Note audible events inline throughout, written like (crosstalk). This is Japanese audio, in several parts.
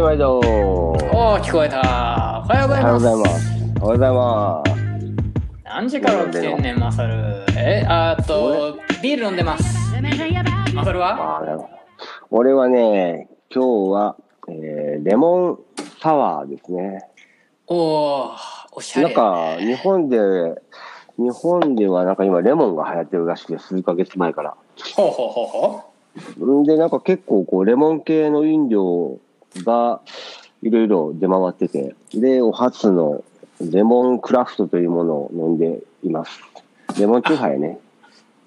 はい、毎度。おおー、聞こえた。おはようございはようございま。ますす。おはようございます。何時から起きてんねん、マサル。え、あーっと、ビール飲んでます。マサルは？まあね俺はね、今日は、えーレモンサワーですね。おー、おしゃれ、なんか、日本で、日本ではなんか今レモンが流行ってるらしくて、数ヶ月前から。ほうほうほうほんで、なんか結構こう、レモン系の飲料がいろいろ出回ってて、で、お初のレモンクラフトというものを飲んでいます。レモンチューハイね。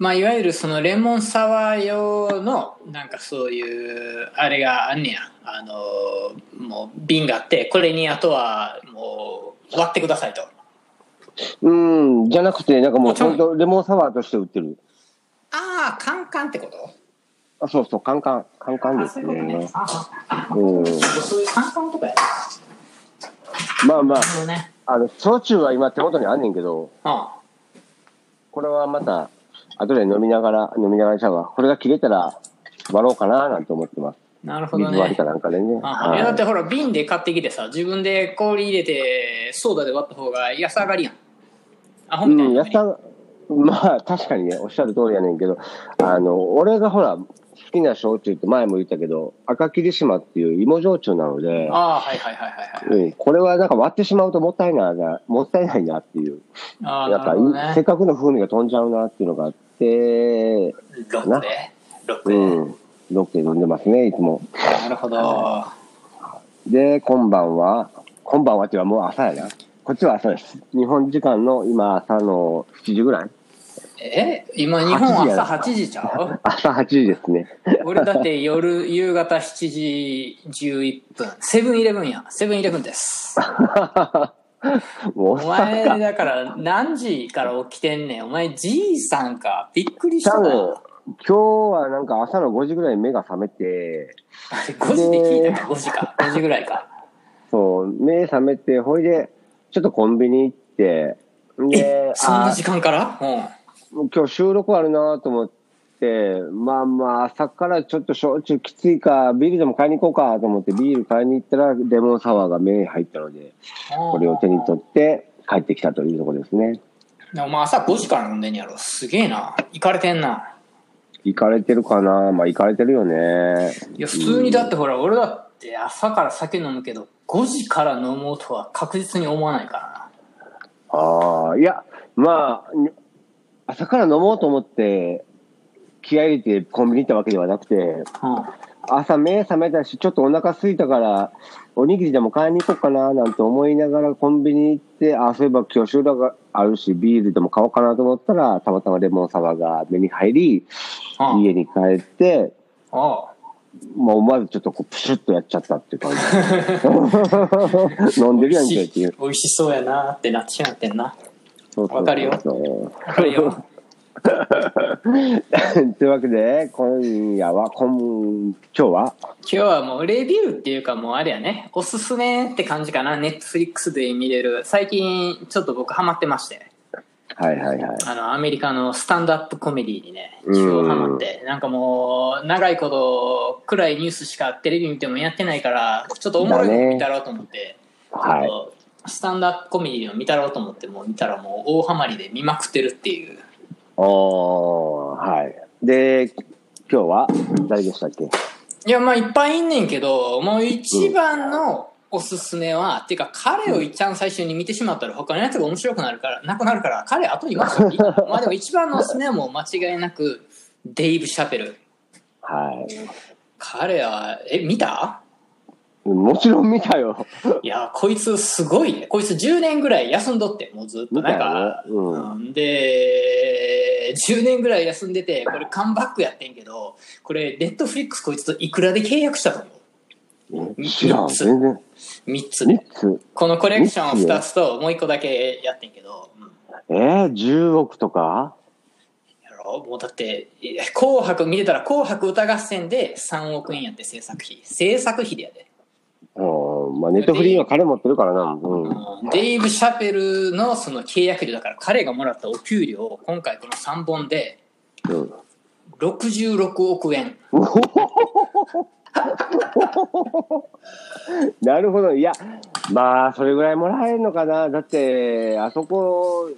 う。まあ、いわゆるそのレモンサワー用の、なんかそういう、あれがあんねや。あのー、もう瓶があって、これにあとはもう割ってくださいと。うん、じゃなくて、なんかもうもちろん本当レモンサワーとして売ってる。ああ、カンカンってこと？あ、そうそう、カンカン、カンカンですね。そういうカンカンとかや。まあまあね。あの、焼酎は今手元にあんねんけど、あこれはまた、後で飲みながら、飲みながらちゃうわ。これが切れたら割ろうかななんて思ってます。なるほどね水割りか。なんかでね。あはいやだってほら瓶で買ってきてさ自分で氷入れてソーダで割った方が安上がりやんアホみたいうん、なやった、まあ確かにね、おっしゃる通りやねんけど、あの、俺がほら、好きな焼酎って前も言ったけど、赤霧島っていう芋焼酎なので、ああはいはいはいはいはい。うん、これはなんか割ってしまうともったいないな、もったいないなっていう。ああやっぱなるほどね。せっかくの風味が飛んじゃうなっていうのがあって、ロックで？ロックうで、ん、ロックで飲んでますね、いつも。なるほど。で、今晩は、今晩はっていうかもう朝やな。こっちは朝です。日本時間の今朝の7時ぐらい。え？今日本8時や朝8時ちゃう？(laughs) 朝8時ですね。俺だって夜夕方7時11分。セブンイレブンや。セブンイレブンです。(laughs) お前だから何時から起きてんねん。お前じいさんか。びっくりした今日はなんか朝の5時ぐらいに目が覚めて、あれ5時で聞いたか5時か。5時ぐらいか。(laughs) そう、目覚めて、ほいで、ちょっとコンビニ行って、でえ、そんなあ時間から？うん。今日収録あるなと思って、まあまあ朝からちょっと焼酎きついか、ビールでも買いに行こうかと思ってビール買いに行ったらレモンサワーが目に入ったので、これを手に取って帰ってきたというところですね。お前朝5時から飲んでんやろ。すげえな。行かれてんな。行かれてるかな。まあ行かれてるよね。いや普通にだってほら俺だって朝から酒飲むけど5時から飲もうとは確実に思わないかああ、いや、まあ、に朝から飲もうと思って気合い入れてコンビニ行ったわけではなくて、らな朝目覚めたし、ちょっとお腹空いたから、おにぎりでも買いに行こうかななんて思いながらコンビニ行って、あ、そういえば今日収録があるし、ビールでも買おうかなと思ったら、たまたまレモンサワーが目に入り、うん。うん家に帰って、あもう思わずちょっとこうプシュッとやっちゃったっていう感じ。(laughs) 飲んでるやんけっていう。美味しそうやな。ってなってしまってんな。わかるよ。わかるよ。(laughs) というわけで、今夜は、今今日は、今日はもうレビューっていうかもうあれやね。おすすめって感じかな。ネットフリックスで見れる。最近ちょっと僕ハマってましてはいはいはい。あのアメリカのスタンドアップコメディにねうん。超ハマって。なんかもう長いこと暗いニュースしかテレビ見てもやってないからちょっとおもろいの見たろうと思って、はい。スタンドアップコメディを見たろうと思ってもう見たらもう大ハマりで見まくってるっていう。おー、はい。で、今日は誰でしたっけ？いやまあいっぱいいんねんけどもう一番のおすすめは、っていうか彼を一番最初に見てしまったら他のやつが面白くなるからなくなるから彼後に言わせてもいいかなまあでも一番のおすすめはもう間違いなくデイブ・シャペル。はい。彼はえ見た？もちろん見たよ。いやこいつすごいね。こいつ10年ぐらい休んどってもうずっと。なんか、ねうん。うんで10年ぐらい休んでてこれカムバックやってんけどこれネットフリックスこいつといくらで契約したと思う？知らん、全然。3つ。3つ。このコレクション三つ2つともう1個だけやってんけど、うん。えー、10億とか？やろ？もうだって「紅白」見てたら「紅白歌合戦」で3億円やって制作費。制作費でやで、うん、まあネットフリーは金持ってるからな。うん。うん。デイブ・シャペルのその契約料だから彼がもらったお給料を今回この3本でうん。66億円 (laughs) なるほど。いや、まあ、それぐらいもらえるのかな。だって、あそこ、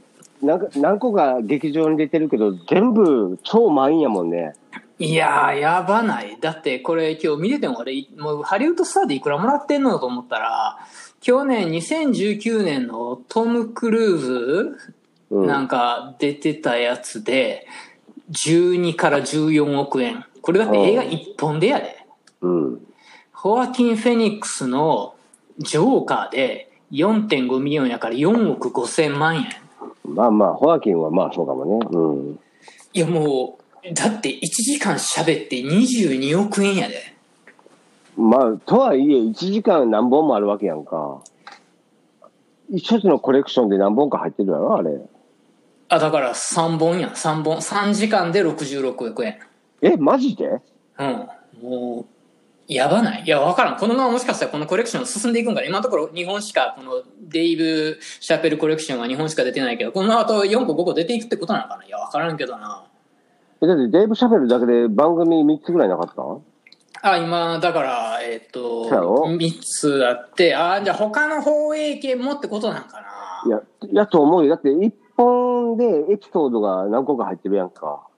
なんか何個か劇場に出てるけど、全部超満員やもんね。いやー、やばない。だってこれ今日見てても俺、もうハリウッドスターでいくらもらってんのと思ったら、去年2019年のトム・クルーズうん。なんか出てたやつで、12から14億円。これだって映画1本でやで。うん。ホアキン・フェニックスのジョーカーで4.5ミリオンやから4億5千万円。まあまあ、ホアキンはまあそうかもね。うん。いやもう、だって1時間喋って22億円やで。まあ、とはいえ、1時間何本もあるわけやんか。一つのコレクションで何本か入ってるやろ、あれ。あ、だから3本やん。3本。3時間で66億円。え、マジで？うん。もう、やばない？いや、わからん。このままもしかしたらこのコレクション進んでいくんかな？今のところ日本しか、このデイブ・シャペルコレクションは日本しか出てないけど、この後4個5個出ていくってことなのかな？いや、わからんけどな。え、だってデイブ・シャベルだけで番組3つぐらいなかった？あ、今、だから、えっ、と、そうやろ？3つあって、あ、じゃあ他の放映権もってことなんかな？いや、やと思うよ。だって1本でエピソードが何個か入ってるやんか。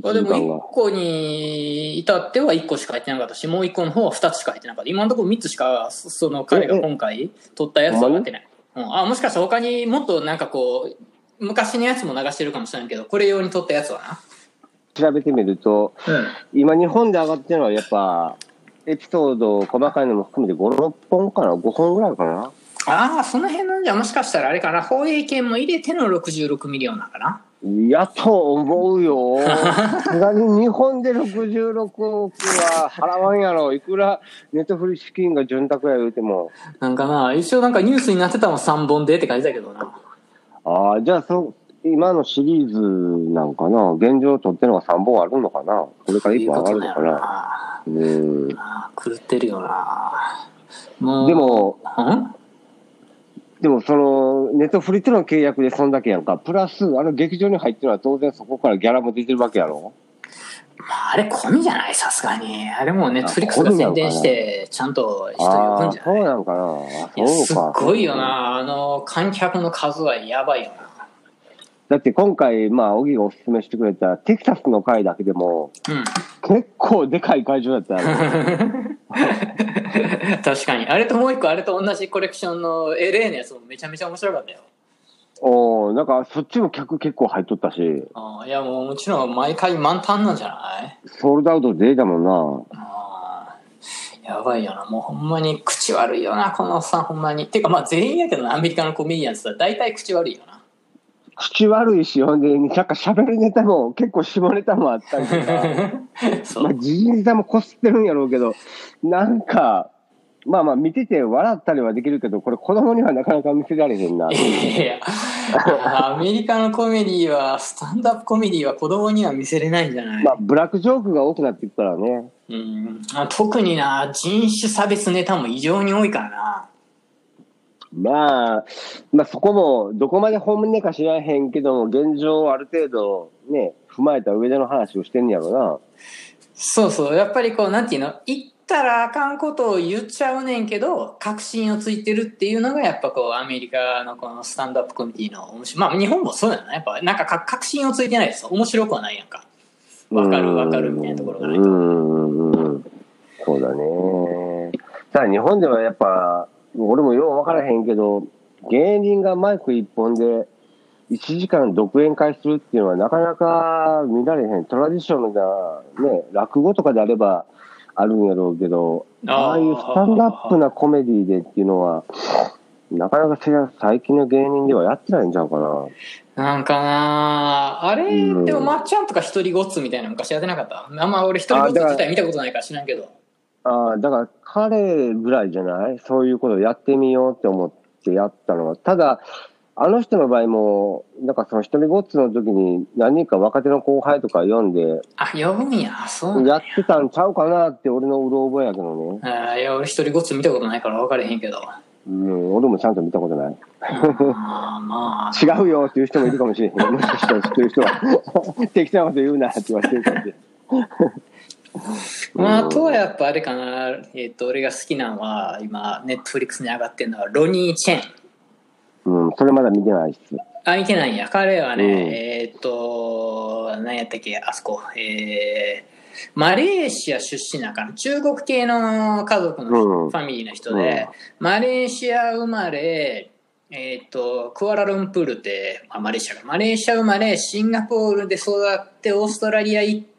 1あでも1時間が。個に至っては1個しか入ってなかったし、もう1個の方は2つしか入ってなかった。今のところ3つしか、そその彼が今回撮ったやつは入ってない。うん、あ、もしかしたら他にもっとなんかこう、昔のやつも流してるかもしれんけど、これ用に撮ったやつは調べてみると、な。うん。今日本で上がってるのはやっぱ、エピソード細かいのも含めて5、6本かな ?5 本ぐらいかな？ああ、その辺なんじゃもしかしたらあれかな、放映権も入れての66ミリオンなんかな？やと思うよ。(laughs) さすがに日本で66億は払わんやろ。いくらネットフリ資金が潤沢や言うても。なんかな、一応なんかニュースになってたの3本でって感じだけどな。ああ、じゃあそ、今のシリーズなんかな？現状撮ってるのが3本あるのかな？これから1本上がるのかな？な。うん。あー狂ってるよな。もうで、も、ん？でもその、ネットフリとの契約でそんだけやんか。プラス、あの劇場に入ってるのは当然そこからギャラも出てるわけやろまあ、あれ込みじゃない？さすがに。あれもネットフリックスが宣伝して、ちゃんと人呼ぶんじゃない？そうなんかな。あいやすっ。ごいよな。あの、観客の数はやばいよな。だって今回、まあ、小木がおすすめしてくれたテキサスの回だけでも、うん。結構でかい会場だったよ。(laughs) 確かに。あれともう一個、あれと同じコレクションの LA のやつもめちゃめちゃ面白かったよ。おおなんかそっちも客結構入っとったし、あーいや、もうもちろん毎回満タンなんじゃない？ソールドアウトでだもんな。やばいよな。もうほんまに口悪いよな、このおっさんほんまに。てかまあ全員やけどな、アメリカのコメディアンって言ったら大体口悪いよな。口悪いし、ほんで、なんか喋るネタも結構下ネタもあったりとか、(laughs) まあ、時事ネタもこすってるんやろうけど、なんか、まあまあ見てて笑ったりはできるけど、これ子供にはなかなか見せられへんな。いやいやアメリカのコメディは、スタンダップコメディは子供には見せれないんじゃない、まあ、ブラックジョークが多くなっていくからね。うんあ特にな、人種差別ネタも異常に多いからな。まあ、まあそこも、どこまで本音か知らへんけども、現状をある程度ね、踏まえた上での話をしてんねやろな。そうそう、やっぱりこう、なんていうの？言ったらあかんことを言っちゃうねんけど、確信をついてるっていうのが、やっぱこう、アメリカのこのスタンダップコメディの面白い。まあ、日本もそうだよね。やっぱ、なんかか確信をついてないです。面白くはないやんか。わかるわかるみたいなところがないと。うん。そうだね。ただ日本ではやっぱ、俺もよう分からへんけど、芸人がマイク一本で1時間独演会するっていうのはなかなか見られへん。トラディショナルなね、落語とかであればあるんやろうけど、あーああいうスタンダップなコメディでっていうのは、なかなか最近の芸人ではやってないんちゃうかな。なんかなあれ、うんでもまっちゃんとか一人ごっつみたいなの昔やってなかった？あんま俺一人ごっつ自体見たことないから知らんけど。ああ、だから彼ぐらいじゃない？そういうことをやってみようって思ってやったのは。ただ、あの人の場合も、なんかその一人ごっつの時に何人か若手の後輩とか読んで、あ、呼ぶんや。そうやってたんちゃうかなって俺のうろ覚えやけどね。あいや、俺一人ごっつ見たことないから分かれへんけど。うん、俺もちゃんと見たことない。あーまあ、違うよっていう人もいるかもしれへん。もしかしたら知ってる人は、適当なこと言うなって言われてるかもしれん。まあ、あとはやっぱあれかな、えっ、と、俺が好きなのは、今、ネットフリックスに上がってるのは、ロニー・チェン。うん、それまだ見てないっす。あ、見てないんや。彼はね、うんえっ、と、何やったっけ、あそこ、えー、マレーシア出身なんかな中国系の家族の、うんファミリーの人で、マレーシア生まれ、えっ、と、クアラルンプールって、あマレーシアか。マレーシア生まれ、シンガポールで育って、オーストラリア行って、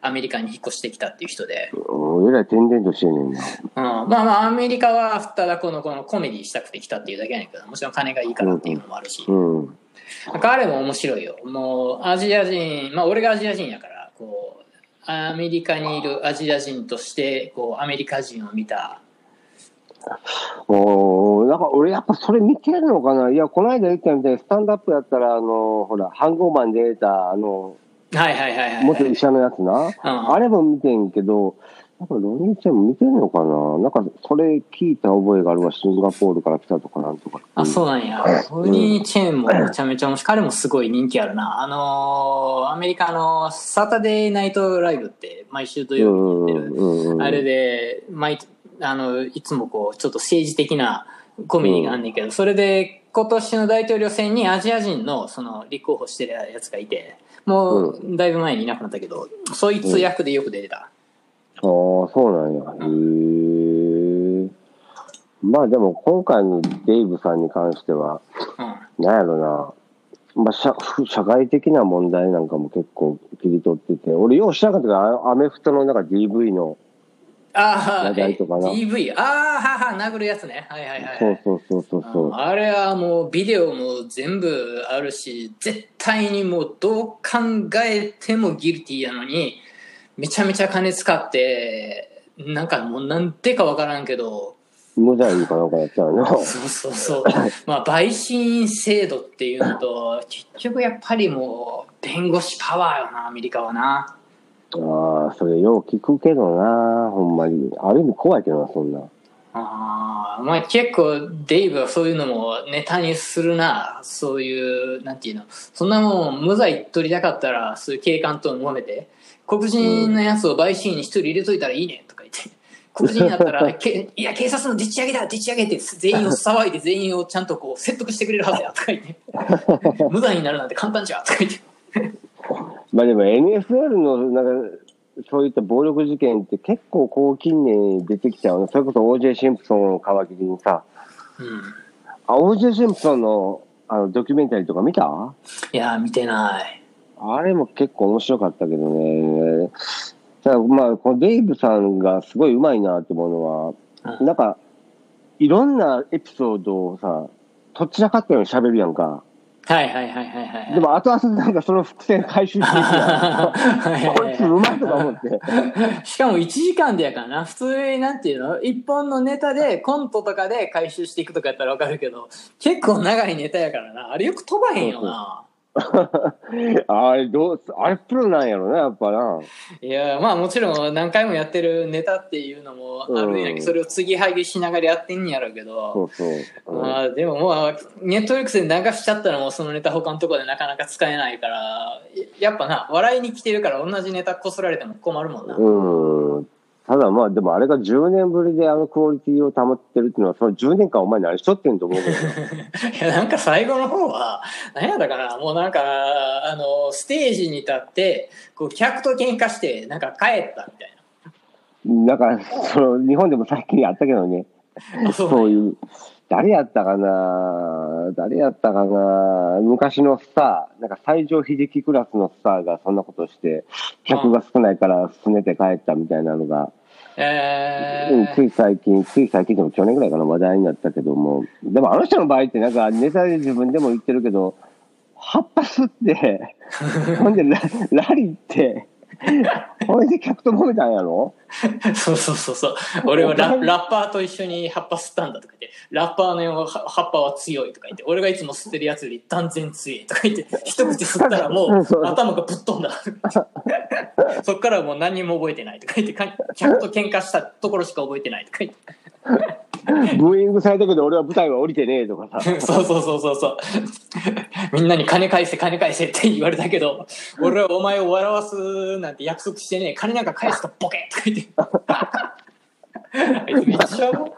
アメリカに引っ越してきたっていう人で、うん、えらとしてんねんな。うん、まあまあ、アメリカはただこのこのコメディしたくて来たっていうだけやねんけど、もちろん金がいいからっていうのもあるし、うん。彼も面白いよ。もう、アジア人、まあ俺がアジア人やから、こう、アメリカにいるアジア人として、こう、アメリカ人を見た。おーなんか俺やっぱそれ見てるのかないや、この間言ったみたいにスタンドアップやったら、あの、ほら、ハンゴーマンで得た、あの、はいはいはいはい、元医者のやつな。うんあれも見てんけど、なんかロニーちゃんも見てんのかななんかそれ聞いた覚えがあるわ、シンガポールから来たとかなんとか。あ、そうなんや。ロニー・チェーンもめちゃめちゃ面白い。彼もすごい人気あるな。あのーアメリカのサタデーナイトライブって毎週土う曜日にやってる。んうんうん。あれで、毎、あの、いつもこう、ちょっと政治的なコメディがあんねんけど、それで今年の大統領選にアジア人のその立候補してるやつがいて、もうだいぶ前にいなくなったけど、そいつ役でよく出てた。ああ、そうなんや。へえ。まあでも今回のデイブさんに関しては、うん。なんやろな。まあ社、社会的な問題なんかも結構切り取ってて、俺よう知らなかったから、アメフトのなんか DV の、ああ、DV。ああ、はは、殴るやつね。はいはいはい。そうそうそうそうそう。あれはもうビデオも全部あるし絶対にもうどう考えてもギルティやのにめちゃめちゃ金使ってなんかもうなんでかわからんけど無罪かなんかやったよな。そうそうそうまあ陪審制度っていうのと結局やっぱりもう弁護士パワーよなアメリカはなああ、それよう聞くけどな、ほんまに。ある意味怖いけどな、そんな。ああ、まあ結構デイブはそういうのもネタにするな。そういう、なんていうの。そんなもん無罪取りたかったら、そういう警官と揉めて、黒人のやつを陪審員に一人入れといたらいいねとか言って。黒人やったら、(laughs) けいや、警察のでっち上げだ、でっち上げって全員を騒いで全員をちゃんとこう説得してくれるはずやとか言って。(laughs) 無罪になるなんて簡単じゃんとか言って。まあでも NFL のなんか、そういった暴力事件って結構こう近年出てきちゃうの。それこそ OJ シンプソンを皮切りにさ。うん。あ、OJ シンプソンのあのドキュメンタリーとか見た？いや、見てない。あれも結構面白かったけどね。ただまあ、このデイブさんがすごい上手いなって思うのは、うんなんか、いろんなエピソードをさ、どちらかったように喋るやんか。はいはいはいはいはい。でも後々なんかその伏線回収して。はいはいこはいいつうまいとか思って。しかも1時間でやからな。普通になんていうの？一本のネタでコントとかで回収していくとかやったらわかるけど、結構長いネタやからな。あれよく飛ばへんよな。(laughs) あれどう、あれプロなんやろな、やっぱな。いや、まあもちろん何回もやってるネタっていうのもあるんやけど、うんそれを継ぎはぎしながらやってんやろうけど、そうそう。うんまあでももうネットフリックスで流しちゃったらもうそのネタ他のとこでなかなか使えないから、やっぱな、笑いに来てるから同じネタこすられても困るもんな。うん。ただまあ、でもあれが10年ぶりであのクオリティを保ってるっていうのは、その10年間お前何しとってんと思うけどな。(laughs) いや、なんか最後の方は、何やったかな、もうなんか、あの、ステージに立って、こう、客と喧嘩して、なんか帰ったみたいなんか、その、日本でも最近あったけどね。(laughs) そういう、誰やったかな？誰やったかな？昔のスター、なんか西城秀樹クラスのスターがそんなことして、客が少ないから拗ねて帰ったみたいなのが、えうん、つー、い最近、つい最近でも去年ぐらいかな話題になったけども、でもあの人の場合ってなんかネタで自分でも言ってるけど、葉っぱ吸って、(laughs) ほんでララリーって、(laughs) ほんで客と揉めたんやろ？(laughs) そうそうそうそう。俺はラ (laughs) ラッパーと一緒に葉っぱ吸ったんだとか言って、ラッパーの葉葉っぱは強いとか言って、俺がいつも吸ってるやつより断然強いとか言って、一口吸ったらもう頭がぶっ飛んだ。そっからはもう何にも覚えてないとか言って、か客と喧嘩したところしか覚えてないとか言って。ブーイングされたけど俺は舞台は降りてねえとかさ。(laughs) そうそうそうそうそう。みんなに金返せ金返せって言われたけど、俺はお前を笑わすなんて約束してねえ、金なんか返すとボケとか言って。あいつめっちゃも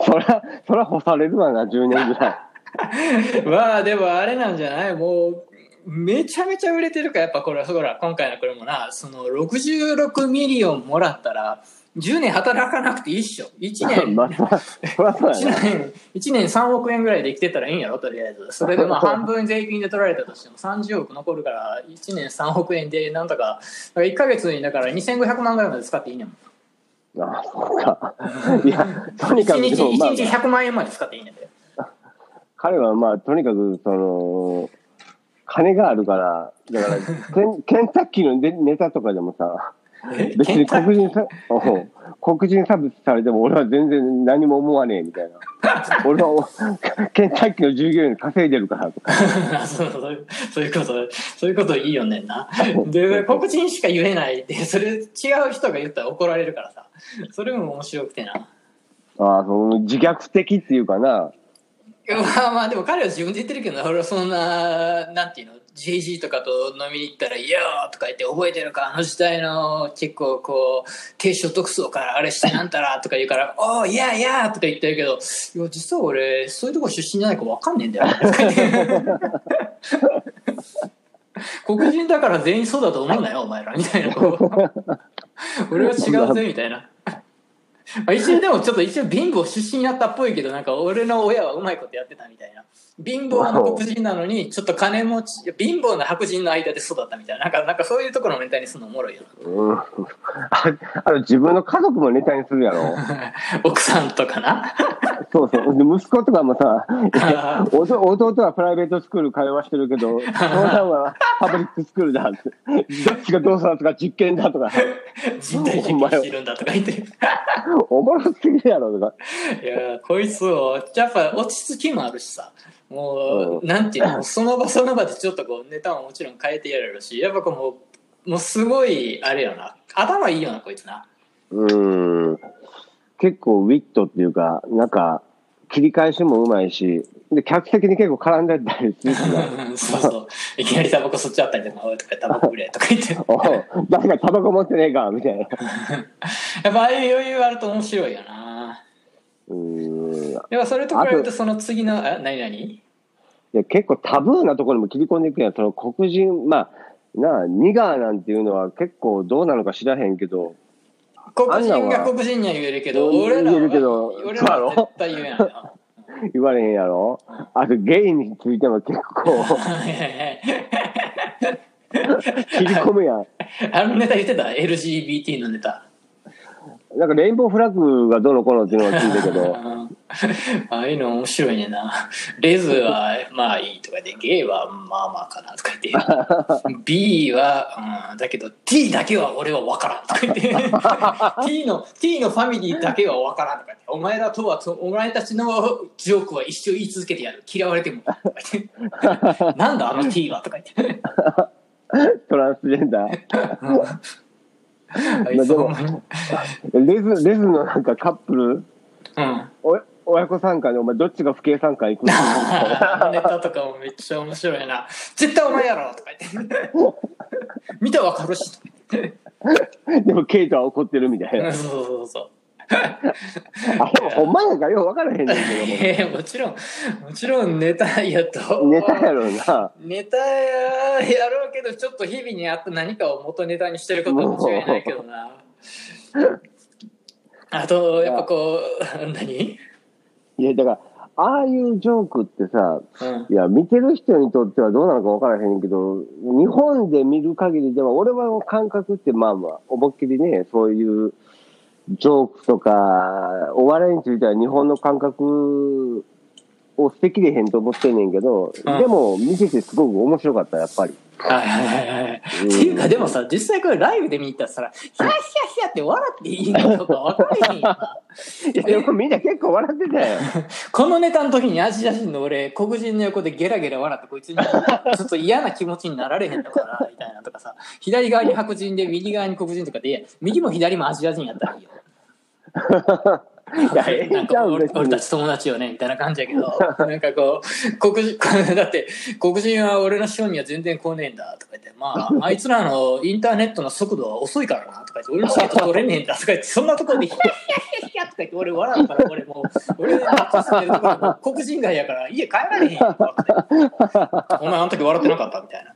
そら、そら干されるわな、10年ぐらい。(laughs) まあでもあれなんじゃない？もう、めちゃめちゃ売れてるから、やっぱこれは、ほら、今回のこれもな、その66ミリオンもらったら、10年働かなくていいっしょ。1年、(laughs) まあ、そらそらそう1やな。年、一年3億円ぐらいで生きてたらいいんやろ、とりあえず。それでまあ (laughs) 半分税金で取られたとしても30億残るから、1年3億円でなんとか、だから1ヶ月にだから2500万ぐらいまで使っていいねん。あそうか。いや、とにか1く、日、でもまあ1日100万円まで使っていいねんで。彼はまあ、とにかく、その、金があるから、だから、ケン (laughs) ケンタッキーのネネタとかでもさ、え別に黒人さ、うん黒人差別されても俺は全然何も思わねえみたいな。(laughs) 俺はおケンタッキーの従業員稼いでるからとか。(laughs) そうそういうそういうこと、そういうこといいよねんな。で、黒人しか言えないで、それ違う人が言ったら怒られるからさ。それも面白くてな。ああ、その自虐的っていうかな。まあまあでも彼は自分で言ってるけど俺はそんななんていうの？JG とかと飲みに行ったら「いやー」とか言って「覚えてるかあの時代の結構こう低所得層からあれしてなんたら」とか言うから「おーいやいや」とか言ってるけど「いや実は俺そういうとこ出身じゃないか分かんねえんだよ」(laughs) 黒人だから全員そうだと思うなよお前らみたいな。(laughs) 俺は違うぜみたいな。まあ一応でもちょっと一応貧乏出身やったっぽいけどなんか俺の親はうまいことやってたみたいな貧乏の黒人なのにちょっと金持ち貧乏な白人の間で育ったみたいななんかなんかそういうところのネタにするのおもろいようん。ああの自分の家族もネタにするやろ。な (laughs) 奥さんとかなそうそう。で息子とかもさ、あ (laughs) 弟弟はプライベートスクール通わしてるけど、父さんはパブリックスクールだって。どっちがどうするとか実験だとか、(laughs) 人体実験してるんだとか言っていおもろすぎるやろとか。やこいつをやっぱ落ち着きもあるしさもう、うんなんていうの (laughs) その場その場でちょっとこうネタももちろん変えてやれるしやっぱこうもうすごいあれよな頭いいよなこいつなうーん。結構ウィットっていうか、なんか、切り返しもうまいし、で、客席に結構絡んでたりする。(laughs) そうそう。いきなりタバコ吸っちゃったりとか、おいとかタバコくれとか言って。(laughs) おう誰かタバコ持ってねえかみたいな。(laughs) やっぱああいう余裕あると面白いよな。うーん。いやっぱそれと比べるとその次の、あ、何何？や結構タブーなところにも切り込んでいくやん。その黒人、まあ、なあ、ニガーなんていうのは結構どうなのか知らへんけど、黒人が黒人には言えるけど、うん俺らは言えるけど俺らは絶対言えないな。言われへんやろ？あとゲイについても結構 (laughs) 切り込むやん。あのネタ言ってた ?LGBT のネタ。なんかレインボーフラッグがどうのこうのっていうのは聞いたけど、(laughs) ああいうの面白いねんな。レズはまあいいとかで、ゲイはまあまあかなとか言って、(laughs) B は、うん、だけど T だけは俺は分からんとか言って、(laughs) T の、T のファミリーだけは分からんとか言って、お前らとはと、お前たちのジョークは一生言い続けてやる。嫌われても。なんだあの T はとか言って。トランスジェンダー。あいつほんまにレズ、レズのなんかカップル、うん。お親子参加でお前どっちが不敬参加行くの？(laughs) ネタとかもめっちゃ面白いな。絶対お前やろとか言って。(laughs) 見たらわかるし。(laughs) でもケイトは怒ってるみたいな。うんそうそうそう。あ、でもほんまなんかよう分からへんねんけええもちろん、もちろんネタやと。ども。ネタやろうな。ネタややろうけど、ちょっと日々にあった何かを元ネタにしてることは間違いないけどな。あと、やっぱこう、何？いや、だから、ああいうジョークってさ、うん。いや、見てる人にとってはどうなのか分からへんけど、日本で見る限りでは、俺は感覚ってまあまあ、思いっきりね、そういうジョークとか、お笑いについては日本の感覚を捨てきれへんと思ってんねんけど、うんでも見ててすごく面白かった、やっぱり。はいはいはいはい。うんっていうか、でもさ、実際これライブで見たらさ、ヒャッヒャッヒャって笑っていいのとか分からへんよな。いや、でもみんな結構笑ってたよ。(laughs) このネタの時にアジア人の俺、黒人の横でゲラゲラ笑ってこいつにちょっと嫌な気持ちになられへんのかな、みたいなとかさ、左側に白人で右側に黒人とかで、右も左もアジア人やったらいいよ。(laughs) いや、ええなんか俺じゃん別に俺たち友達よねみたいな感じやけど (laughs) なんかこう黒人だって黒人は俺の師匠には全然来ねえんだとか言ってまあ (laughs) あいつらのインターネットの速度は遅いからなとか言って俺のチケット取れねえんだとか言ってそんなところでヒャ (laughs) ヒャヒャヒャとか言って俺笑うから俺もう俺の黒人街やから家帰られへんよとかってお前あの時笑ってなかったみたいな。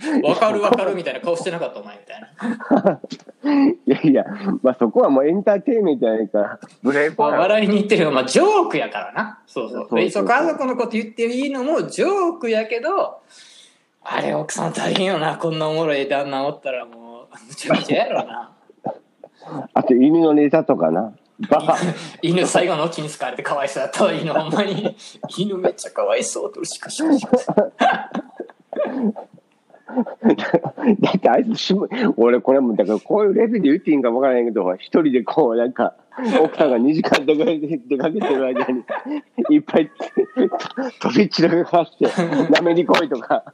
(laughs) わかるわかるみたいな顔してなかったお前みたいな。いやいや、まあそこはもうエンターテインメントやないか。ブレイクまあ、笑いに言ってるのが、まあ、ジョークやからな。そうそう。そうそうでそう家族のこと言っていいのもジョークやけど、あれ奥さん大変よな。こんなおもろい旦那おったらもう、むちゃくちゃやろな。あと犬のネタとかな。(laughs) 犬最後のオチに使われてかわいそうだったわ犬ほんまに。犬めっちゃかわいそうと、しかしかしかし。(laughs) だってあいつしむ、俺これも、だからこういうレベルで言っていいんか分からないけど、一人でこうなんか、奥さんが2時間出かけて出かけてる間に、いっぱい飛び散らかして、舐めに来いとか。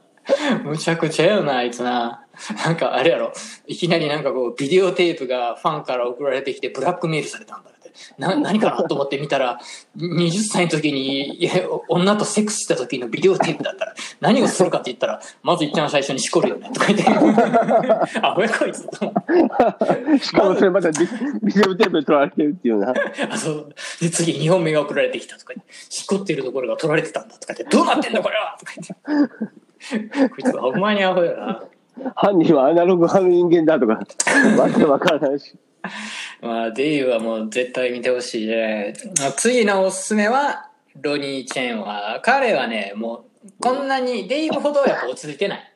むちゃくちゃよな、あいつな。なんかあれやろ。いきなりなんかこう、ビデオテープがファンから送られてきて、ブラックメールされたんだって。な、何かなと思って見たら、20歳の時に、いや、女とセックスした時のビデオテープだったら、何をするかって言ったら、まず一番最初にしこるよね、とか言って。(laughs) あ、ほやこいつと。しかもそれまたビビデオテープで撮られてるっていうな。(laughs) あ、そう。で、次、2本目が送られてきたとかしこってるところが取られてたんだとか言って、どうなってんだこれはとか言って。こいつはほんまにアホやな。犯人はアナログ派の人間だとか、わけわからないし。(laughs) まあ、デイブはもう絶対見てほしいね。まあ次のおすすめは、ロニー・チェンは、彼はね、もう、こんなに、デイブほどやっぱ落ち着いてない。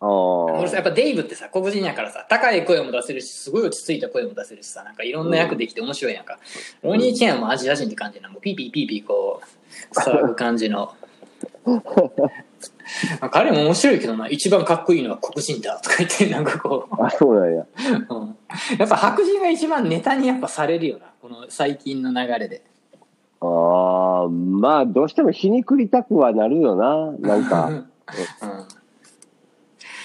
あ俺さやっぱデイブってさ、黒人やからさ、高い声も出せるし、すごい落ち着いた声も出せるしさ、なんかいろんな役できて面白いやんか。ロニー・チェンはもうアジア人って感じな、もうピーピーピーピーこう、騒ぐ感じの。(laughs) まあ彼も面白いけどな、一番かっこいいのは黒人だとか言って、なんかこう。あ。あ、そうなんや。うんやっぱ白人が一番ネタにやっぱされるよなこの最近の流れでああ、まあ、どうしても皮肉りたくはなるよな。なんか。(laughs)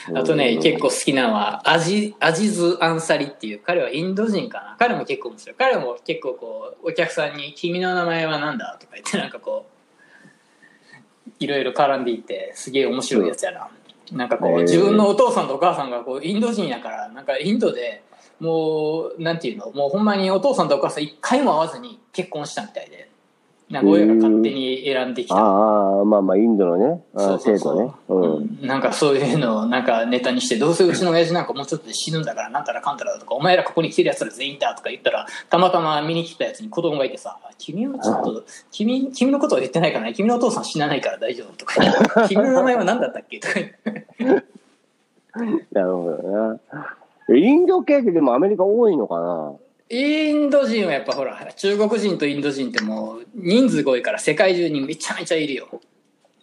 うん、あとね結構好きなのはアジアジズ・アンサリっていう彼はインド人かな彼も結構面白い彼も結構こうお客さんに「君の名前は何だ?」とか言ってなんかこういろいろ絡んでいってすげえ面白いやつやな、なんかこう自分のお父さんとお母さんがこうインド人やからなんかインドでもうなんていうの？もうほんまにお父さんとお母さん一回も会わずに結婚したみたいで。なんか親が勝手に選んできた。ああ、まあまあ、インドのね、生徒ね。うん。うん。なんかそういうのをなんかネタにしてどうせうちの親父なんかもうちょっとで死ぬんだからなんたらかんたらだとかお前らここに来てるやつら全員だとか言ったらたまたま見に来たやつに子供がいてさ「君はちょっと君君のことは言ってないからね。君のお父さん死なないから大丈夫」とか。言って「君の名前は何だったっけ?」とか。(laughs) なるほどな。インド系ってでもアメリカ多いのかな？インド人はやっぱほら中国人とインド人ってもう人数が多いから世界中にめちゃめちゃいるよ。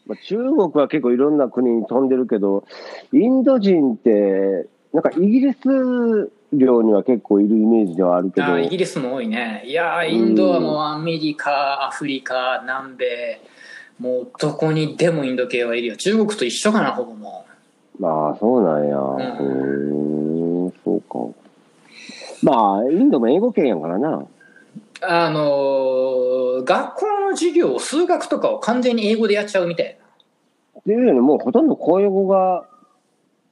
まあ中国は結構いろんな国に飛んでるけど、インド人って、なんかイギリス領には結構いるイメージではあるけど、イギリスも多いね。いやーインドはもうアメリカアフリカ南米。もうどこにでもインド系はいるよ。中国と一緒かなほぼもまあそうなんや。ん。うーん、そうか。まあ、インドも英語圏やからな。うあのー学校の授業数学とかを完全に英語でやっちゃうみたいっていうよりもうほとんど公用語が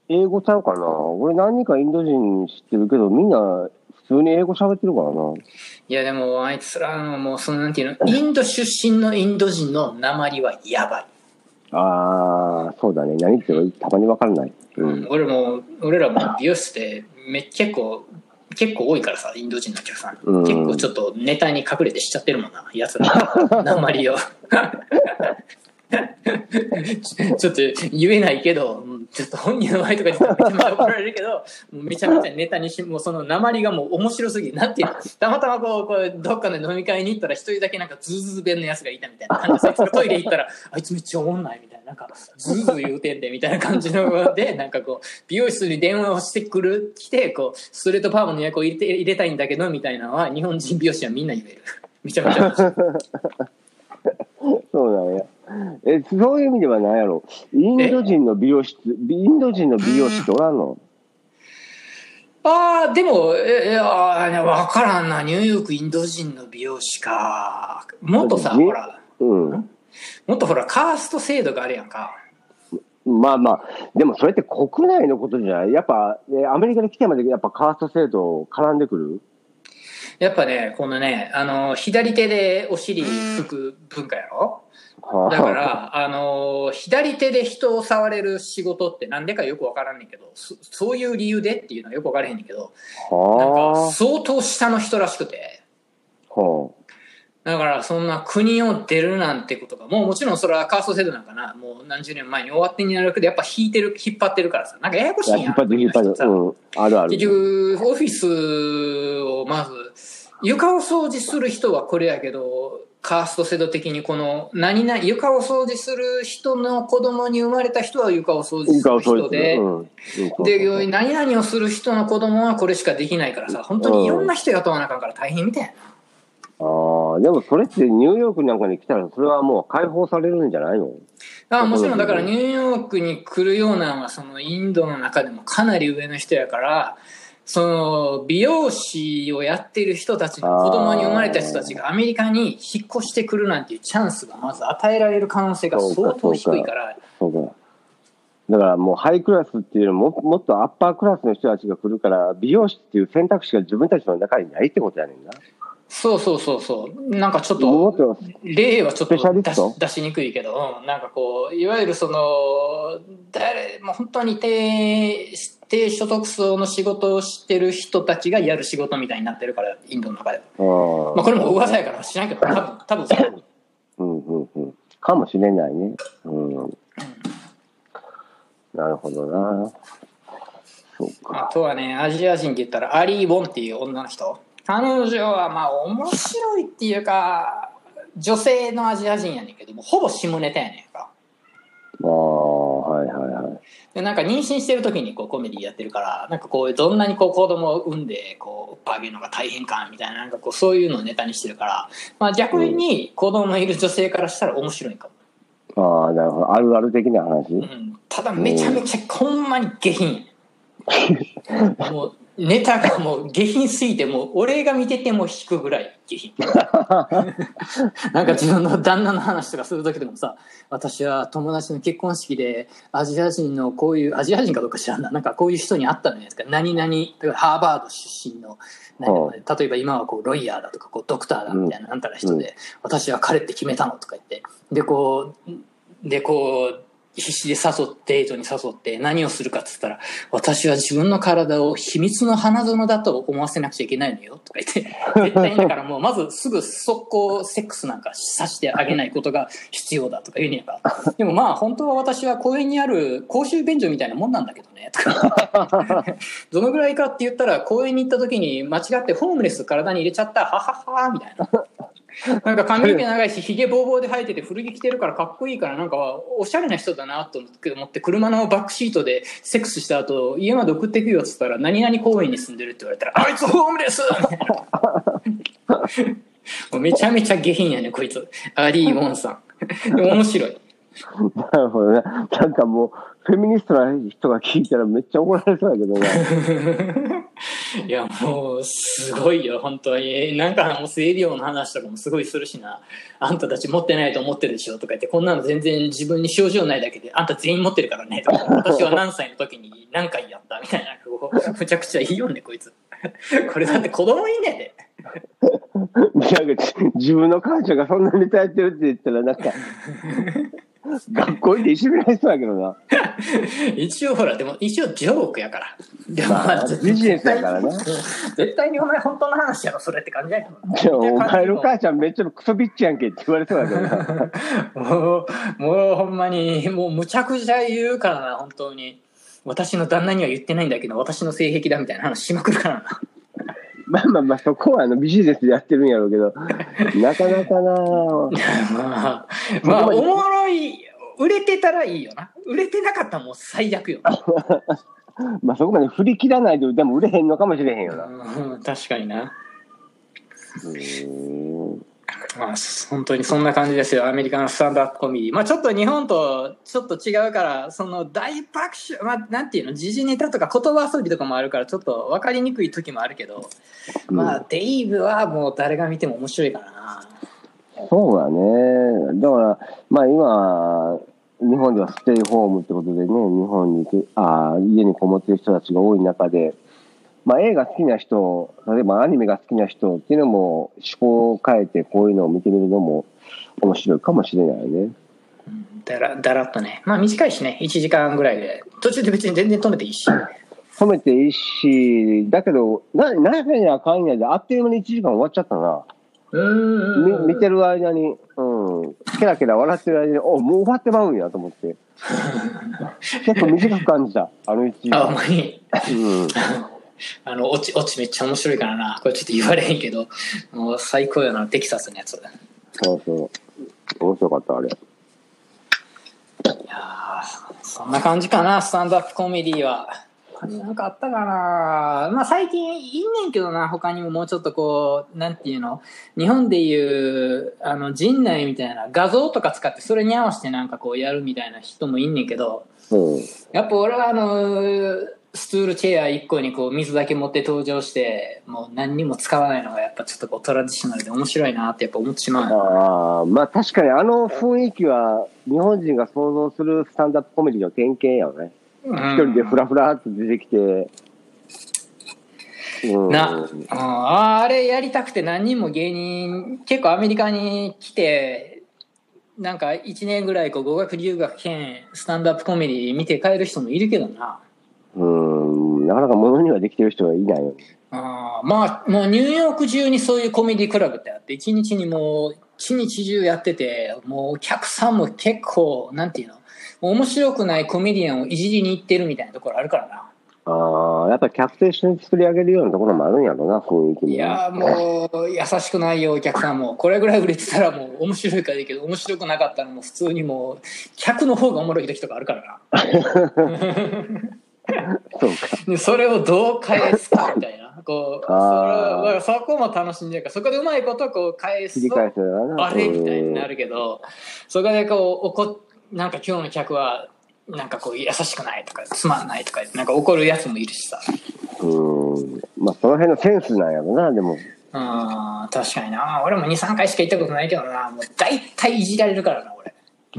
英語ちゃうかな？俺何人かインド人知ってるけど、みんな普通に英語喋ってるからな。いやでもあいつらのもうそのなんていうの？インド出身のインド人の鉛はやばいああ、そうだね。何言ってるかたまにわからない。うん。俺も俺らも美容室でめ結構結構多いからさインド人のお客さん、うん結構ちょっとネタに隠れてしちゃってるもんなやつら鉛を (laughs) (laughs) ちょっと言えないけどちょっと本人の前とかにめちゃめちゃ怒られるけどめちゃめちゃネタにしもうその訛りがもう面白すぎる。なんていうたまたまこうこうどっかの飲み会に行ったら一人だけなんかズーズー弁のやつがいたみたいな。感じでトイレ行ったらあいつめっちゃおもんないみたいな。なんかズーズー言うてんでみたいな感じのでなんかこう美容室に電話をしてくる来てこうストレートパーマの予約を入れて入れたいんだけどみたいなのは日本人美容師はみんな言える。めちゃめちゃ (laughs) そうなんや。え、そういう意味では何やろ。インド人の美容室、インド人の美容師っておらんの？ああ、でも、え、え、あーわからんな。ニューヨークインド人の美容師か。もっとさ、ねほら、うん。もっとほら、カースト制度があるやんか。まあまあ、でもそれって国内のことじゃない？やっぱ、ねアメリカに来てまでやっぱカースト制度絡んでくる？やっぱね、このね、あの、左手でお尻拭く文化やろ？だか、ら、あの、左手で人を触れる仕事ってなんでかよくわからんねんけど、そそういう理由でっていうのはよくわからへんねんけど、なんかは相当下の人らしくて、だからそんな国を出るなんてことが、もうもちろんそれはカースト制度なんかな、もう何十年前に終わってになるけど、やっぱ引いてる、引っ張ってるからさ、なんかややこしあ。いんやん。引っ張って引っ張って。さうん。あるある。結局、オフィスをまず、床を掃除する人はこれやけど、カースト制度的にこの、何々、床を掃除する人の子供に生まれた人は床を掃除する人でで、何々をする人の子供はこれしかできないからさ、本当にいろんな人雇わなあかんから大変みたいな。ああ、でもそれってニューヨークなんかに来たら、それはもう解放されるんじゃないの？あもちろんだからニューヨークに来るようなのはそのインドの中でもかなり上の人やからその美容師をやってる人たちの子供に生まれた人たちがアメリカに引っ越してくるなんていうチャンスがまず与えられる可能性が相当低いからそうか。だからもうハイクラスっていうよりももっとアッパークラスの人たちが来るから、美容師っていう選択肢が自分たちの中にないってことやねんな。そうそうそうそうなんかちょっと例はちょっと出し出しにくいけど、うんなんかこういわゆるその誰もう本当に低低所得層の仕事をしてる人たちがやる仕事みたいになってるからインドの中でまあ、これも噂やから知らんけど、多分、(laughs) 多分そう。うんうんうん。かもしれないね。うん。なるほどな。そうか。あとはね、アジア人って言ったら、アリー・ボンっていう女の人。彼女はまあ面白いっていうか、女性のアジア人やねんけども、ほぼ下ネタやねんか。ああ、はいはいはい。で、なんか妊娠してる時にこうコメディやってるから、なんかこう、どんなにこう子供を産んで、こう、おっぱいあげるのが大変か、みたいな、なんかこう、そういうのをネタにしてるから、まあ逆に子供のいる女性からしたら面白いかも。ああ、なるほど。あるある的な話？うん、ただめちゃめちゃほんまに下品や (laughs) もうネタがもう下品すぎてもう俺が見てても引くぐらい下品。(laughs) なんか自分の旦那の話とかする時でもさ私は友達の結婚式でアジア人のこういうアジア人かどうか知らんな。なんかこういう人に会ったのですか何々ハーバード出身の例えば今はこうロイヤーだとかこうドクターだみたいななん。たら人で、私は彼って決めたのとか言って。でこうでこう必死で誘ってデートに誘って何をするかっつったら私は自分の体を秘密の花園だと思わせなくちゃいけないのよとか言って絶対だからもうまずすぐ速攻セックスなんかさしてあげないことが必要だとか言うねやかでもまあ本当は私は公園にある公衆便所みたいなもんなんだけどねとか。(laughs) どのぐらいかって言ったら公園に行った時に間違ってホームレス体に入れちゃったはははみたいな。(laughs) なんか髪の毛長いしひげぼうぼうで生えてて古着着てるからかっこいいからなんかおしゃれな人だなと思って車のバックシートでセックスした後家まで送ってくよっつったら何々公園に住んでるって言われたらあいつホームレス (laughs) みためちゃめちゃ下品やねこいつアリー・ウォンさん面白い (laughs) なるほどね。なんかもう、フェミニストな人が聞いたらめっちゃ怒られそうだけどね。いやもうすごいよ本当に。なんかもう生理用の話とかもすごいするしな。あんたたち持ってないと思ってるでしょとか言ってこんなの全然自分に症状ないだけであんた全員持ってるからねとか。私は何歳の時に何回やった？みたいなこうむちゃくちゃいいよねこいつ。これだって子供いいねで。なんか自分の母ちゃんがそんなネタやってるって言ったらなんか、(laughs) 学校行っていじめられそうだけどな。一応ほらでも一応ジョークやからでもまあビジネスやからな絶対にお前本当の話やろそれって感じやけどお前の母ちゃんめっちゃクソビッチやんけって言われそうだけどな。(laughs) もう、もうほんまに、もうむちゃくちゃ言うからな、本当に。私の旦那には言ってないんだけど、私の性癖だみたいな話しまくるからな。まあまあまあ、そこはあのビジネスでやってるんやろうけど、(laughs) なかなかなまあ、まあ、おもろい、売れてたらいいよな。売れてなかったらもう最悪よ。(laughs) まあそこまで振り切らないとでも売れへんのかもしれへんよな。うん、確かにな。うーんまあ、本当にそんな感じですよ、アメリカのスタンドアップコメディ。まあ、ちょっと日本とちょっと違うから、その大爆笑、まあ、なんていうの、時事ネタとか言葉遊びとかもあるから、ちょっと分かりにくい時もあるけど、まあ、デイブはもう誰が見ても面白いからな。そうだね。だから、まあ今、日本ではステイホームってことでね、日本にあー家にこもってる人たちが多い中で、まあ映画好きな人、例えばアニメが好きな人っていうのも思考を変えてこういうのを見てみるのも面白いかもしれないね。うんだらだらっとね。まあ短いしね、1時間ぐらいで。途中で別に全然止めていいし。褒めていいし、だけど、な、何ややかんやであっという間に1時間終わっちゃったな。うんみ見てる間に、うん、ケラケラ笑ってる間に、おもう終わってまうんやと思って。(laughs) 結構短く感じた、あの1時あ、ほん間。まに。うん。あの、オチ、オチめっちゃ面白いからな。これちょっと言われへんけど、もう最高やな、テキサスのやつ。いそうそう。面白かった、あれ。やーそんな感じかな、スタンドアップコメディは。他になんかあったかなまあ最近いいねんけどな、他にももうちょっとこう、なんていうの？日本でいう、あの、陣内みたいな画像とか使ってそれに合わせてなんかこうやるみたいな人もいんねんけど、うん。やっぱ俺はあの、スツールチェア1個にこう水だけ持って登場して、もう何にも使わないのがやっぱちょっとこうトラディショナルで面白いなってやっぱ思ってしまう。ああ、まあ確かにあの雰囲気は、日本人が想像するスタンダップコメディの典型やよね。一一人でフラフラっと出てきて、うん。な、ああれやりたくて何人も芸人、結構アメリカに来て、なんか1年ぐらいこう語学留学兼スタンドアップコメディ見て帰る人もいるけどな。うん。なかなか物にはできてる人はいないよね。あーまあ、もうニューヨーク中にそういうコメディクラブってあって、一日にもう一日中やってて、もうお客さんも結構、なんていうの、面白くないコメディアンをいじりに行ってるみたいなところあるからな。ああ、やっぱ客と一緒に作り上げるようなところもあるんやろな、雰囲気もね。いやーもう優しくないよお客さんもこれぐらい売れてたらもう面白いからいいけど面白くなかったらもう普通にもう客の方がおもろい時とかあるから (laughs) (laughs) そうか。それをどう返すか (laughs) みたいなこうそれそこも楽しんでるからそこでうまいことこう返すと。あれみたいになるけどそこでこう怒っなんか今日の客はなんかこう優しくないとかつまんないとかなんか怒るやつもいるしさうん。うん。まあその辺のセンスなんやろな、でも。うん確かにな俺も23回しか行ったことないけどなもう大体いじられるからな俺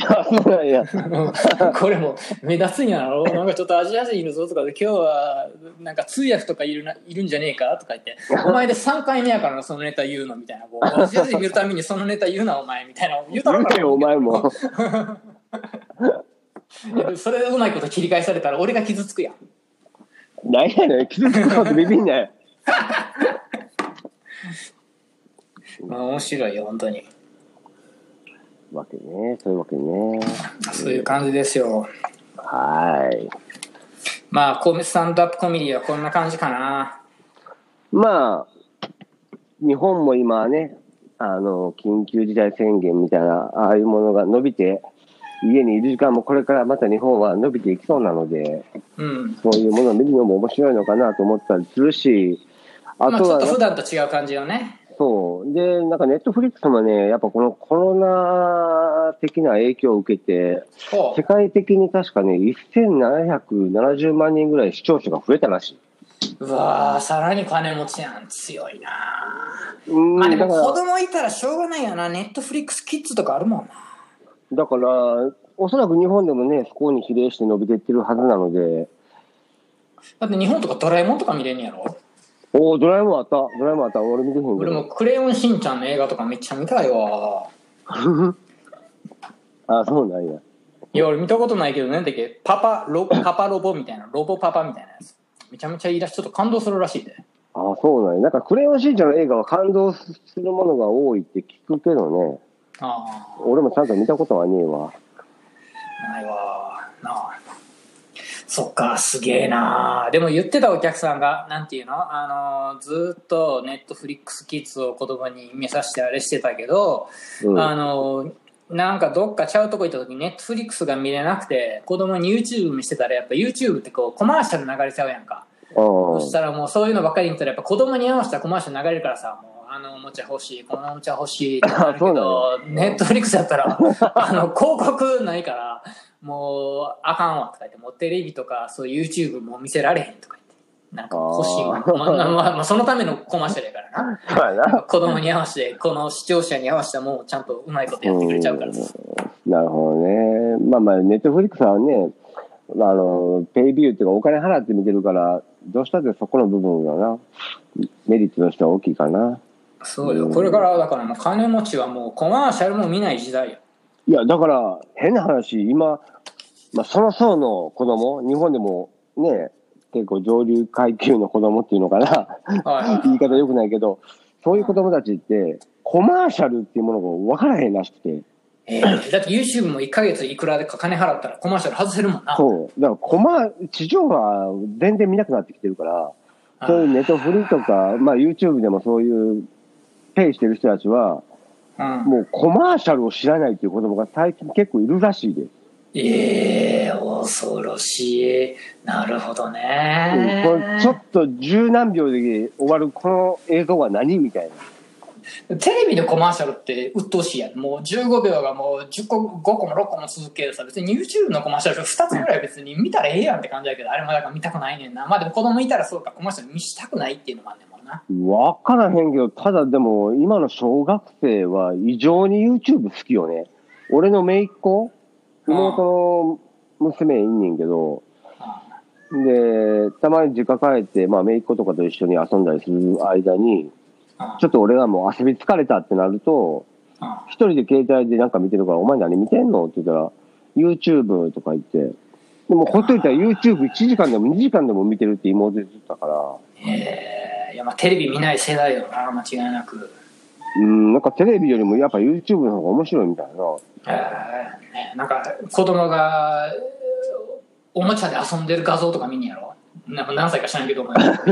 あ、そうなんや。(laughs) これも目立つんやろ？なんかちょっとアジア人いるぞとかで今日はなんか通訳とかいるないるんじゃねえか？とか言って。お前で3回目やからなそのネタ言うのみたいなこうアジア人見るためにそのネタ言うなお前みたいな。言うたろ言うてよ、お前も。(laughs) それでうまいこと切り返されたら俺が傷つくやん。何やねん、傷つくことビビんなよ。(laughs) まあ面白いよ本当にわけね、そういうわけね。(laughs) そういう感じですよ。はい。まあコメスタンドアップコメディはこんな感じかな。まあ、日本も今ね、あの、緊急事態宣言みたいな、ああいうものが伸びて、家にいる時間もこれからまた日本は伸びていきそうなので、うん。そういうものを見るのも面白いのかなと思ったりするし、あまあちょっと普段と違う感じよねそう。で、なんかネットフリックスもね、やっぱこのコロナ的な影響を受けて、ほ世界的に確かね、1770万人ぐらい視聴者が増えたらしい。うわーさらに金持ちやん強いなうん、まあでも子供いたらしょうがないよな。ネットフリックスキッズとかあるもんな。だから、おそらく日本でもね、そこに比例して伸びていってるはずなので、だって日本とかドラえもんとか見れんやろおお、ドラえもんあった。ドラえもんあった。俺見てへんけど。俺もクレヨンしんちゃんの映画とかめっちゃ見たいわ。(laughs) あ、そうなんや。いや、俺見たことないけど、なんだっけ、パパロ、パパロボみたいな、ロボパパみたいなやつ。めちゃめちゃいいらしい。ちょっと感動するらしいで。あ、そうなんや。なんか、クレヨンしんちゃんの映画は感動するものが多いって聞くけどね。あ俺もちゃんと見たことはねえわ。あ、ないわ。なあ。そっか、すげえなでも言ってたお客さんが、なんていうの？あの、ずっとネットフリックスキッズを子供に見させてあれしてたけど、うん。あの、なんかどっかちゃうとこ行った時にネットフリックスが見れなくて、子供に YouTube 見してたらやっぱ YouTube ってこうコマーシャル流れちゃうやんか。そしたらもうそういうのばっかり見たらやっぱ子供に合わせたコマーシャル流れるからさ、もうあのおもちゃ欲しいこのおもちゃ欲しいってなるけどネットフリックスやったらあの広告ないからもうあかんわとか言ってもうテレビとかそういう YouTube も見せられへんとか言ってなんか欲しいものまあまあまあまあそのためのコマーシャルやからなそうやな。子供に合わせてこの視聴者に合わせたもんをちゃんとうまいことやってくれちゃうからさなるほどね。まあまあ、ネットフリックスはね、あの、ペイビューっていうかお金払って見てるから、どうしたってそこの部分がな、メリットとしては大きいかな。そうよこれからだからもう金持ちはもうコマーシャルも見ない時代よいや、だから、変な話、今、まあ、その層の子供、日本でもね、結構上流階級の子供っていうのかな、言い方良くないけど、そういう子供たちって、コマーシャルっていうものが分からへんらしくて、えーだって YouTube も1ヶ月いくらでか金払ったらコマーシャル外せるもんな。そう。だから、コマ、地上波全然見なくなってきてるから、そういうネットフリとか、まあ YouTube でもそういう、ペイしてる人たちは、うん。もうコマーシャルを知らないっていう子供が最近結構いるらしいで。す。ええ恐ろしい。なるほどうんねこれちょっと十何秒で終わるこの映像は何みたいな。テレビのコマーシャルって鬱陶しいやん。もう15秒がもう10個5個も6個も続けるさ別に YouTube のコマーシャル2つぐらい別に見たらええやんって感じだけどあれもだから見たくないねんな。まあでも子供いたらそうか。コマーシャル見したくないっていうのもあんねんもんな。わからへんけど、ただでも今の小学生は異常に YouTube 好きよね。俺の姪っ子妹の娘いんねんけど、で、たまに実家帰って、まあ姪っ子とかと一緒に遊んだりする間に、ちょっと俺がもう遊び疲れたってなると、一人で携帯でなんか見てるから、お前何見てんのって言ったら、YouTube とか言って、でもほっといたら YouTube1 時間でも2時間でも見てるって妹で言ってたから、ええいやまあテレビ見ない世代よな間違いなく。うん、なんかテレビよりもやっぱ YouTube の方が面白いみたいな。えーねなんか子供がおもちゃで遊んでる画像とか見んやろ？な何歳か知らんけど1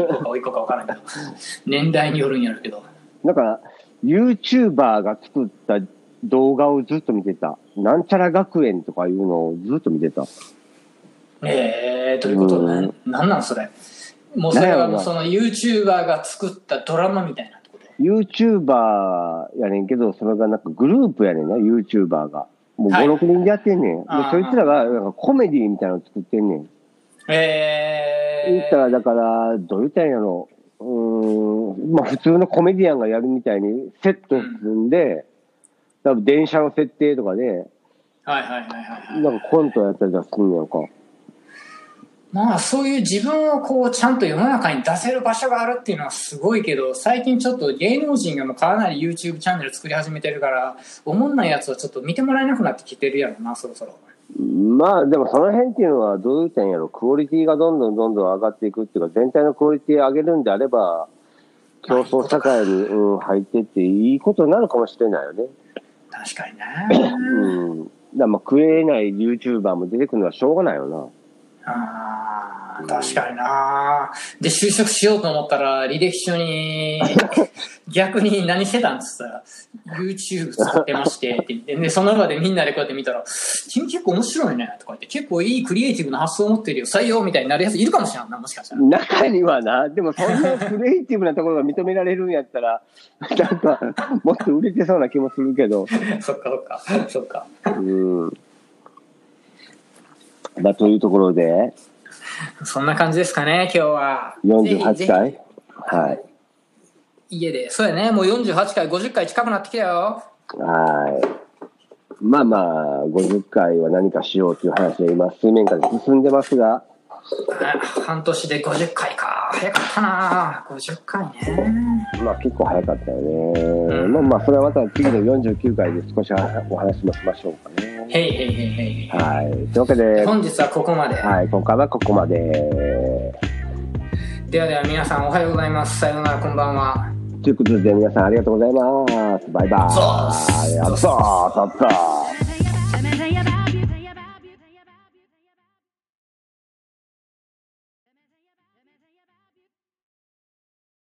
個か追いっ子か分からんけど。(laughs) 年代によるんやるけど。なんか、YouTuber が作った動画をずっと見てた。なんちゃら学園とかいうのをずっと見てた。ええということうんなん。なんなんそれ？もうそれはもうその YouTuber が作ったドラマみたいな YouTuber やねんけど、それがなんかグループやねんな、YouTuber が。もうはい5、6人でやってんねん。でそいつらがなんかコメディみたいなの作ってんねん。え言ったら、だから、どう言ったらいいんやろ。うーん、まあ普通のコメディアンがやるみたいにセット組んで、多分電車の設定とかで、はいはいはいはいはいなんかコントやったりとかするんやんか。まあそういう自分をこうちゃんと世の中に出せる場所があるっていうのはすごいけど最近ちょっと芸能人がもうかなり YouTube チャンネル作り始めてるからおもんないやつはちょっと見てもらえなくなってきてるやろなそろそろまあでもその辺っていうのはどういいんやろ。クオリティがどんどんどんどん上がっていくっていうか、全体のクオリティ上げるんであれば、競争社会に、うん、入ってっていいことになるかもしれないよね。確かにねうん。だまあ食えない YouTuber も出てくるのはしょうがないよな。あー確かになで就職しようと思ったら履歴書に (laughs) 逆に何してたんっつったら YouTube 作ってましてって言ってでその場でみんなでこうやって見たら「君結構面白いね」とか言って結構いいクリエイティブな発想を持ってるよ採用みたいになるやついるかもしれんなもしかしたら中にはな、でもそんなクリエイティブなところが認められるんやったら、(laughs) なんか、もっと売れてそうな気もするけど。(laughs) そっかそっかそっかうん。まあ、というところで、そんな感じですかね今日は。ぜひ48ぜ回はい。ひ家で。そうやね。もう48回50回近くなってきたよ。はい。まあまあ、50回は何かしようという話が今、水面下で進んでますが、あ (laughs) 半年で50回か早かったな50回ねまあ結構早かったよね。うんまあまあ、それはまた次の49回で少しお話もしましょうかね。へいへいへいへいはい。というわけで、本日はここまで、はい、今回はここまで。ではでは皆さんおはようございますさようならこんばんはということで皆さんありがとうございます。バイバイ。そうっすやったー、たったー。